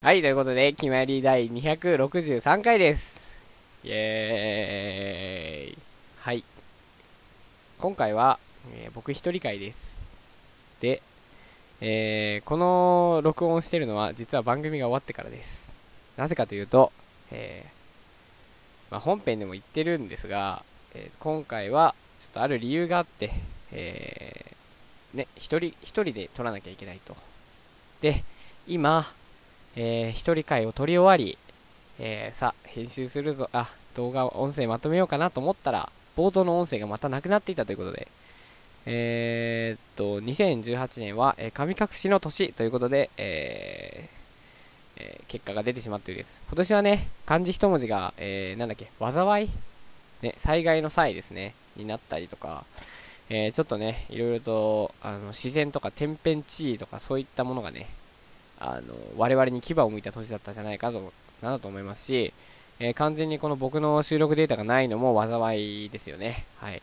はい、ということで、決まり第263回です。イエーイ。はい。今回は、えー僕一人会です。で、えーこの録音してるのは、実は番組が終わってからです。なぜかというと、えーまあ、本編でも言ってるんですが、えー今回は、ちょっとある理由があって、えーね、一人、一人で撮らなきゃいけないと。で、今、えー一人会を撮り終わり、えーさ、編集するぞ、あ、動画、音声まとめようかなと思ったら、冒頭の音声がまたなくなっていたということで、えーっと、2018年は、えー神隠しの年ということで、えーえー結果が出てしまっているです。今年はね、漢字一文字が、えーなんだっけ、災い？ね、災害の際ですね、になったりとか、えーちょっとね、いろいろと、あの、自然とか天変地異とかそういったものがね、あの我々に牙を向いた年だったじゃないかとなだと思いますし、えー完全にこの僕の収録データがないのも災いですよね。はい。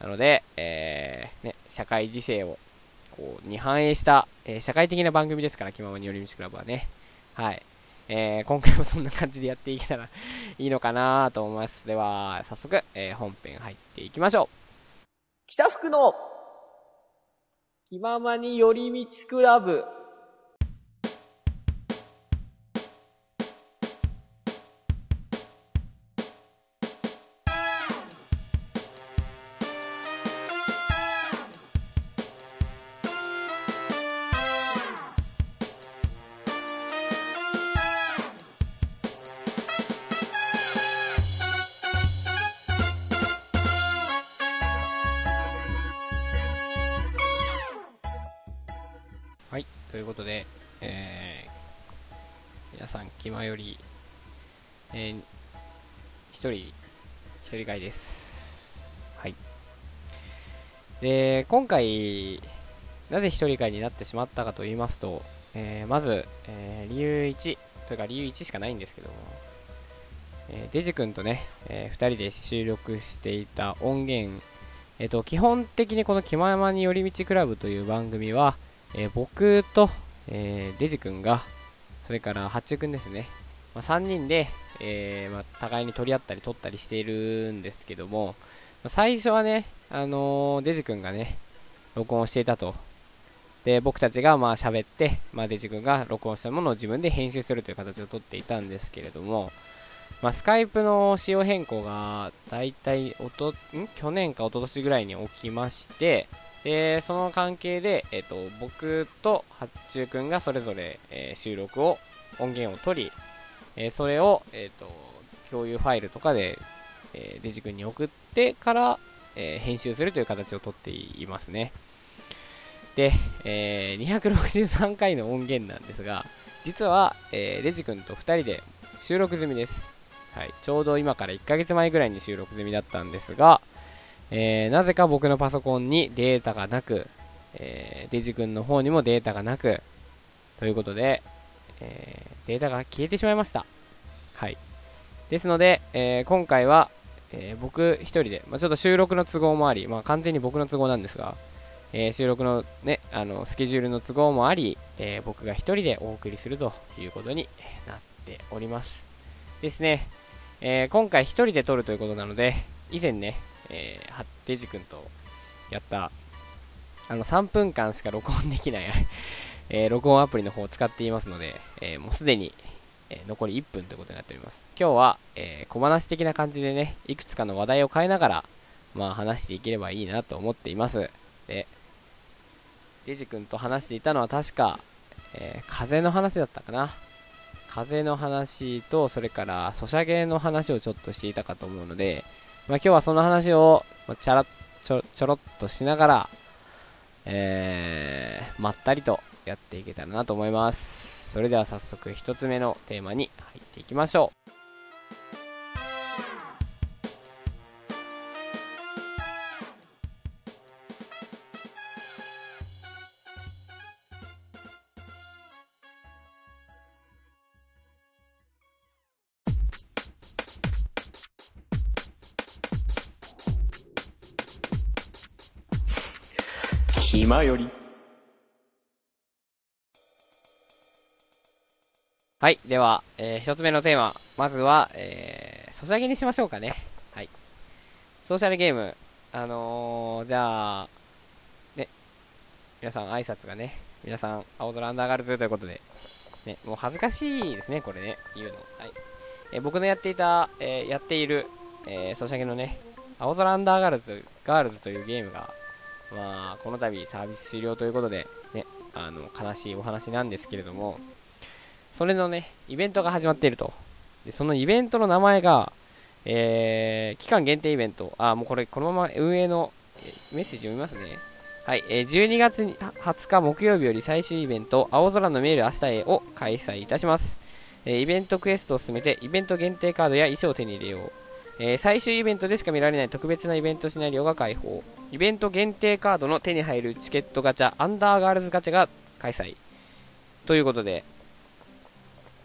なので、えーね、社会時世をこうに反映した、えー社会的な番組ですから、気ままに寄り道クラブはね。はい。えー今回もそんな感じでやっていけたらいいのかなと思います。では、早速、えー本編入っていきましょう。北福の気ままに寄り道クラブ。ことで、えー、皆さん、気まより、えー、一人、一人会です。はい。で、今回、なぜ一人会になってしまったかと言いますと、えー、まず、えー、理由1、というか理由1しかないんですけども、えーデジ君とね、えー、二人で収録していた音源、えっ、と、基本的にこの気ままに寄り道クラブという番組は、えー僕と、えーデジ君が、それから八中君ですね、まあ、3人で、えーまあ、互いに取り合ったり取ったりしているんですけども、まあ最初はね、あのデジ君がね、録音していたと。で、僕たちがまあ喋って、まあ、デジ君が録音したものを自分で編集するという形をとっていたんですけれども、まあ、スカイプの仕様変更が、だいたいおと、ん？去年か一昨年ぐらいに起きまして、で、その関係で、えっ、と、僕と八中くんがそれぞれ、えー収録を、音源を取り、えーそれを、えっ、と、共有ファイルとかで、えーデジ君に送ってから、えー編集するという形をとっていますね。で、えー263回の音源なんですが、実は、えーデジ君と2人で収録済みです。はい。ちょうど今から1ヶ月前ぐらいに収録済みだったんですが、えーなぜか僕のパソコンにデータがなく、えーデジ君の方にもデータがなく、ということで、えーデータが消えてしまいました。はい。ですので、えー今回は、えー僕一人で、まあ、ちょっと収録の都合もあり、まあ、完全に僕の都合なんですが、えー収録のね、あの、スケジュールの都合もあり、えー僕が一人でお送りするということになっております。ですね、えー今回一人で撮るということなので、以前ね、えー、はデジ君とやった、あの、3分間しか録音できない、えー録音アプリの方を使っていますので、えーもうすでに、えー残り1分ということになっております。今日は、え小話的な感じでね、いくつかの話題を変えながら、まあ話していければいいなと思っています。で、デジ君と話していたのは確か、え風の話だったかな。風の話と、それから、ソシャゲの話をちょっとしていたかと思うので、まあ、今日はその話を、まあちゃらちょちょろっとしながら、えー、まったりとやっていけたらなと思います。それでは早速1つ目のテーマに入っていきましょう「暇より」はい。では、えー、一つ目のテーマ。まずは、え、ソシャゲにしましょうかね。はい。ソーシャルゲーム。あのー、じゃあ、ね、皆さん挨拶がね、皆さん、青空アンダーガールズということで、ね、もう恥ずかしいですね、これね、言うの。はい。えー、僕のやっていた、えー、やっている、えー、ソシャゲのね、青空アンダーガールズ、ガールズというゲームが、まあ、この度サービス終了ということで、ね、あの、悲しいお話なんですけれども、それのね、イベントが始まっていると。で、そのイベントの名前が、えー、期間限定イベント。あ、もうこれ、このまま運営の、メッセージ読みますね。はい、えー、12月20日木曜日より最終イベント、青空のメール明日へを開催いたします。えー、イベントクエストを進めて、イベント限定カードや衣装を手に入れよう。えー、最終イベントでしか見られない特別なイベントシナリオが開放。イベント限定カードの手に入るチケットガチャ、アンダーガールズガチャが開催。ということで、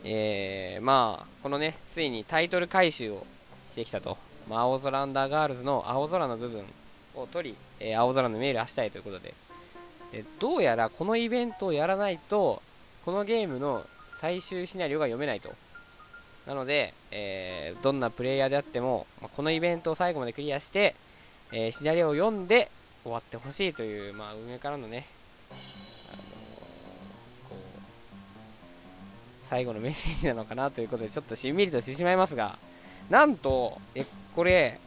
えー、まあ、このね、ついにタイトル回収をしてきたと。まあ、青空アンダーガールズの青空の部分を取り、えー、青空のメール明日へということで、でどうやらこのイベントをやらないと、このゲームの最終シナリオが読めないと。なので、えー、どんなプレイヤーであっても、まあ、このイベントを最後までクリアして、えー、シナリオを読んで終わってほしいという、まあ、運営からのね、あのこう最後のメッセージなのかなということで、ちょっとしんみりとしてしまいますが、なんと、え、これ、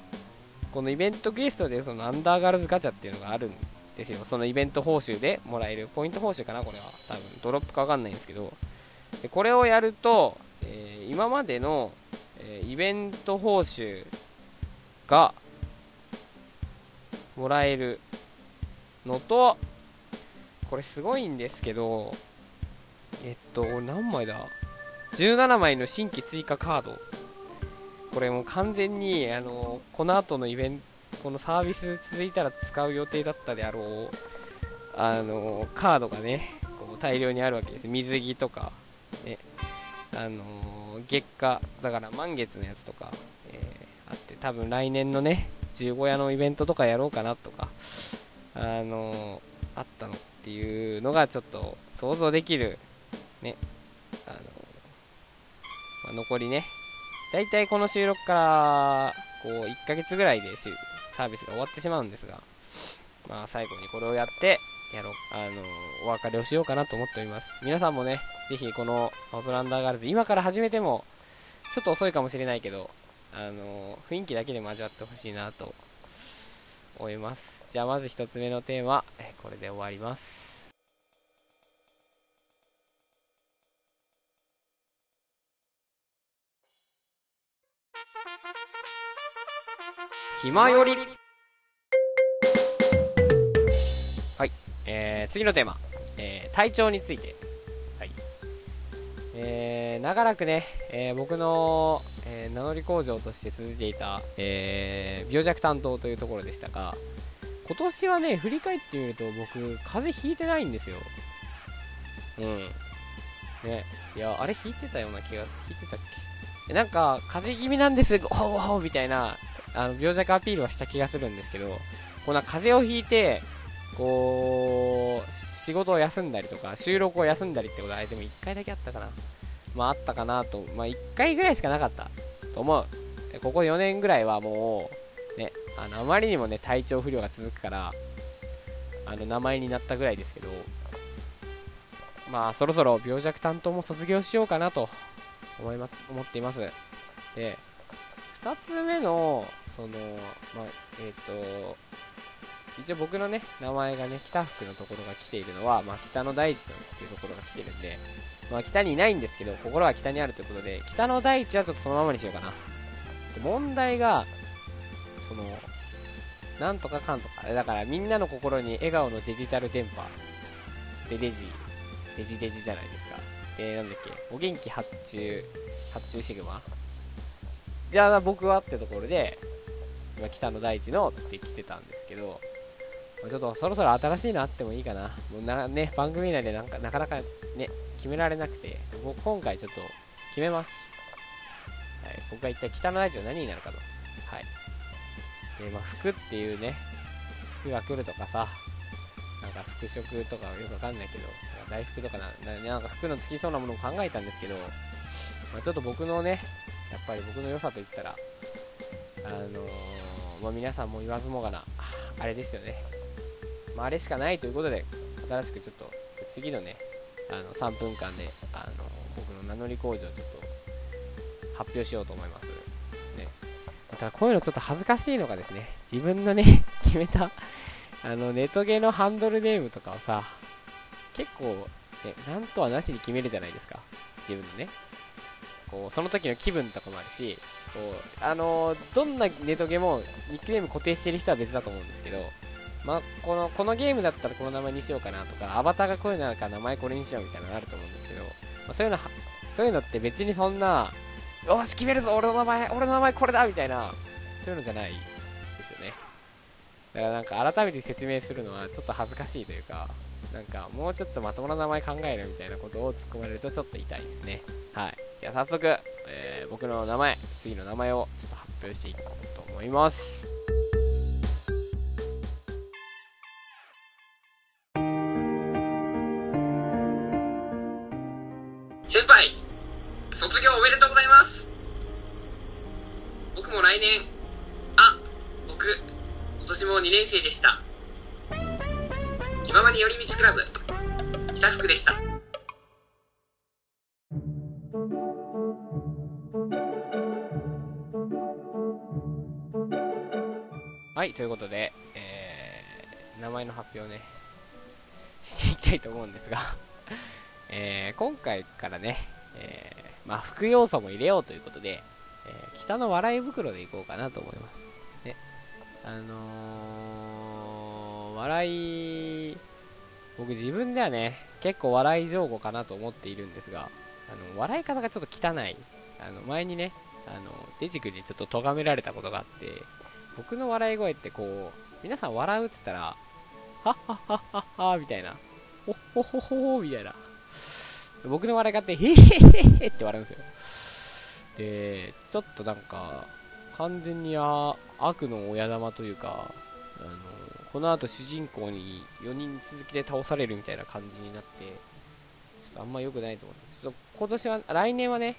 このイベントクエストでそのアンダーガールズガチャっていうのがあるんですよ。そのイベント報酬でもらえる、ポイント報酬かな、これは。多分、ドロップかわかんないんですけど、でこれをやると、えー、今までの、えー、イベント報酬がもらえるのと、これすごいんですけど、えっと、何枚だ ?17 枚の新規追加カード。これもう完全に、あの、この後のイベント、このサービス続いたら使う予定だったであろう、あの、カードがね、こう大量にあるわけです。水着とか、ね、あの、月下、だから満月のやつとか、えー、あって、多分来年のね、十五夜のイベントとかやろうかなとか、あの、あったのっていうのがちょっと想像できるね、あの、まあ、残りね、大体この収録から、こう、1ヶ月ぐらいでサービスが終わってしまうんですが、まあ、最後にこれをやって、やろう、あの、お別れをしようかなと思っております。皆さんもね、ぜひこの、アウトランダーガールズ、今から始めても、ちょっと遅いかもしれないけど、あの、雰囲気だけでも味わってほしいなと思います。じゃあまず1つ目のテーマ、これで終わります。暇よりえー、次のテーマ、えー、体調について。はい。えー、長らくね、えー、僕の、えー、名乗り工場として続いていた、えー、病弱担当というところでしたが今年はね振り返ってみると僕風邪ひいてないんですよ。うん。ね。いやあれ引いてたような気が引いてたっけ？なんか風邪気味なんですほうほうみたいなあの、病弱アピールはした気がするんですけど、こんな風邪をひいて、こう、仕事を休んだりとか、収録を休んだりってことは、でも1回だけあったかな。まああったかなと、まあ1回ぐらいしかなかったと思う。ここ4年ぐらいはもう、ね、あの、あまりにもね、体調不良が続くから、あの、名前になったぐらいですけど、まあそろそろ病弱担当も卒業しようかなと思いま、思っています。で、2つ目の、その、まあ、えっ、ー、と、一応僕のね、名前がね、北福のところが来ているのは、まあ、北の大地っていうところが来てるんで、まあ、北にいないんですけど、心は北にあるということで、北の大地はちょっとそのままにしようかな。で問題が、その、なんとかかんとか、だからみんなの心に笑顔のデジタル電波。で、デジ、デジデジじゃないですか。で、なんだっけ、お元気発注、発注シグマじゃあ僕はってところで、今北の大地のって来てたんですけど、ちょっとそろそろ新しいのあってもいいかな。もうな、ね、番組内でなんかなかなかね、決められなくて、僕今回ちょっと決めます。はい、僕が一体北の大地は何になるかと。はい。で、まあ、服っていうね、服が来るとかさ、なんか服飾とかよくわかんないけど、大福とかな、なんか服のつきそうなものも考えたんですけど、まあ、ちょっと僕のね、やっぱり僕の良さといったら、あのー、まあ、皆さんも言わずもがな、あれですよね。まあ、あれしかないということで、新しくちょっと、次のね、あの3分間で、あの僕の名乗り工場をちょっと発表しようと思います。ね。ただこういうのちょっと恥ずかしいのがですね、自分のね、決めた、あの、ネトゲのハンドルネームとかをさ、結構、ね、なんとはなしに決めるじゃないですか。自分のね。こう、その時の気分とかもあるし、こう、あのー、どんなネトゲもニックネーム固定してる人は別だと思うんですけど、ま、この、このゲームだったらこの名前にしようかなとか、アバターがこういうのなら名前これにしようみたいなのあると思うんですけど、まあ、そういうの、そういうのって別にそんな、よし、決めるぞ俺の名前、俺の名前これだみたいな、そういうのじゃないですよね。だからなんか改めて説明するのはちょっと恥ずかしいというか、なんかもうちょっとまともな名前考えるみたいなことを突っ込まれるとちょっと痛いですね。はい。じゃあ早速、えー、僕の名前、次の名前をちょっと発表していこうと思います。先輩、卒業おめでとうございます。僕も来年、あ、僕、今年も2年生でした。気ままに寄り道クラブ、北福でした。はい、ということで、えー、名前の発表ね、していきたいと思うんですがえー、今回からね、えー、まあ、副要素も入れようということで、えー、北の笑い袋でいこうかなと思います。ね。あのー、笑い、僕自分ではね、結構笑い上手かなと思っているんですが、あの、笑い方がちょっと汚い。あの、前にね、あの、デジ君にちょっと咎められたことがあって、僕の笑い声ってこう、皆さん笑うっつったら、はっはっはっはっはみたいな、ほっほほほほみたいな。僕の笑い方って、へへへへって笑うんですよ。で、ちょっとなんか、完全にあ悪の親玉というか、あの、この後主人公に4人続きで倒されるみたいな感じになって、ちょっとあんま良くないと思って、ちょっと今年は、来年はね、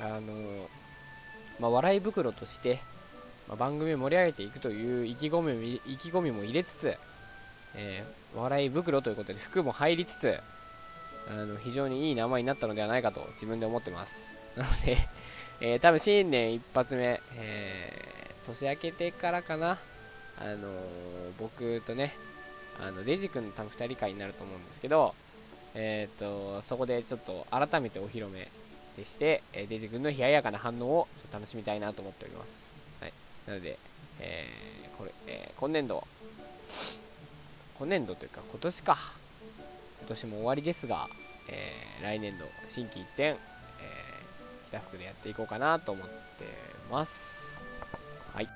あの、まあ、笑い袋として、まあ、番組を盛り上げていくという意気込みも意気込みも入れつつ、えー、笑い袋ということで服も入りつつ、あの非常にいい名前になったのではないかと自分で思ってます。なので えー、多分新年一発目、えー、年明けてからかな、あのー、僕とね、あのデジ君の多分2人会になると思うんですけど、えーと、そこでちょっと改めてお披露目でして、えデジ君の冷ややかな反応をちょっと楽しみたいなと思っております。はい、なので、えー、これ、え、今年度、今年度というか今年か、今年も終わりですが、えー、来年度新規一転、えー、北福でやっていこうかなと思ってます。はい。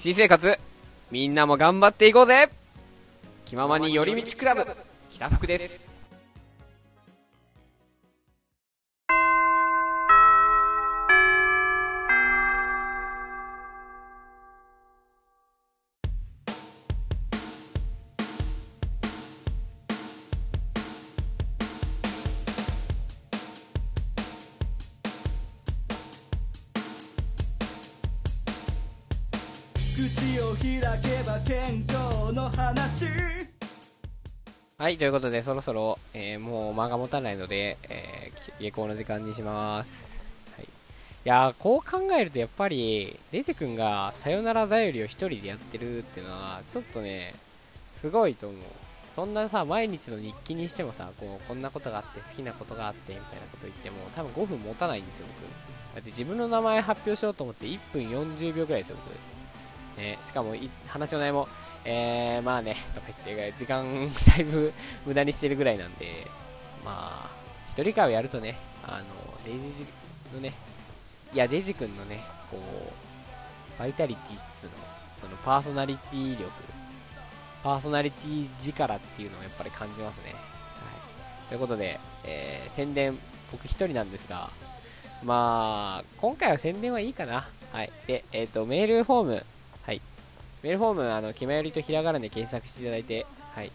新生活、みんなも頑張っていこうぜ気ままに寄り道クラブ、北福です。口を開けば健康の話。はいということでそろそろ、えー、もう間が持たないので、えー、下校の時間にします、はい、いやこう考えるとやっぱりレジ君がさよならだよりを1人でやってるっていうのはちょっとねすごいと思う。そんなさ毎日の日記にしてもさこうこんなことがあって好きなことがあってみたいなこと言っても多分5分持たないんですよ僕。だって自分の名前発表しようと思って1分40秒ぐらいですよ僕。ね、しかも話の内容も、えー、まあね、とか言って、時間だいぶ無駄にしてるぐらいなんで、まあ、一人会をやるとね、あの、デイジのね、いや、デジ君のね、こう、バイタリティっつうの、そのパーソナリティ力、パーソナリティ力っていうのをやっぱり感じますね。はい、ということで、えー、宣伝、僕一人なんですが、まあ、今回は宣伝はいいかな。はい。で、えっ、ー、と、メールフォーム、メールフォーム、あの、気まよりとひらがなで検索していただいて、はい。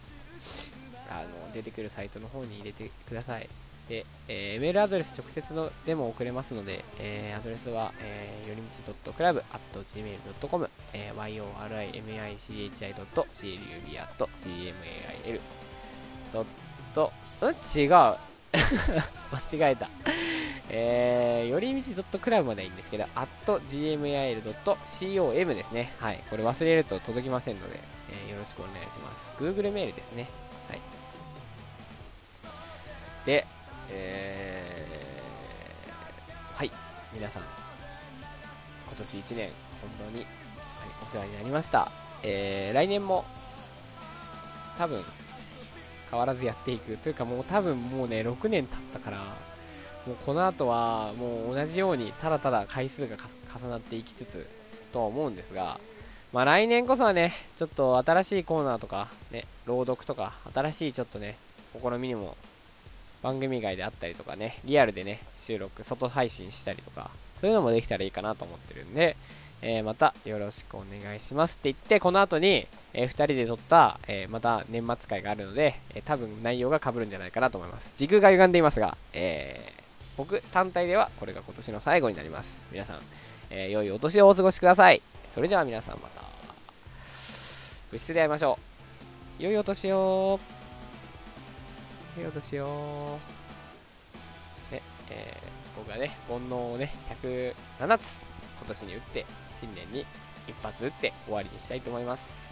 あの、出てくるサイトの方に入れてください。で、えー、メールアドレス直接のでも送れますので、えー、アドレスは、えー、よりみち .club.gmail.com、えー、yorimichi.club.gmail. うん、違う。間違えた。えー、よりみち .club までいいんですけど、at gmail.com ですね。はい。これ忘れると届きませんので、えー、よろしくお願いします。Google メールですね。はい。で、えー、はい、皆さん、今年1年、本当に、はい、お世話になりました。えー、来年も、多分、変わらずやっていく。というかもう多分もうね、6年経ったから、もうこの後はもう同じようにただただ回数が重なっていきつつとは思うんですが、まあ来年こそはね、ちょっと新しいコーナーとか、ね、朗読とか、新しいちょっとね、試みにも番組外であったりとかね、リアルでね、収録、外配信したりとか、そういうのもできたらいいかなと思ってるんで、えー、またよろしくお願いしますって言って、この後に、えー、2人で撮った、えー、また年末会があるので、え多分内容が被るんじゃないかなと思います。時空が歪んでいますが、えー僕単体ではこれが今年の最後になります。皆さん、え良いお年をお過ごしください。それでは皆さんまた、部室で会いましょう。良いお年をいい音しよう。ね、えー、僕がね、煩悩をね、107つ、今年に打って、新年に一発打って終わりにしたいと思います。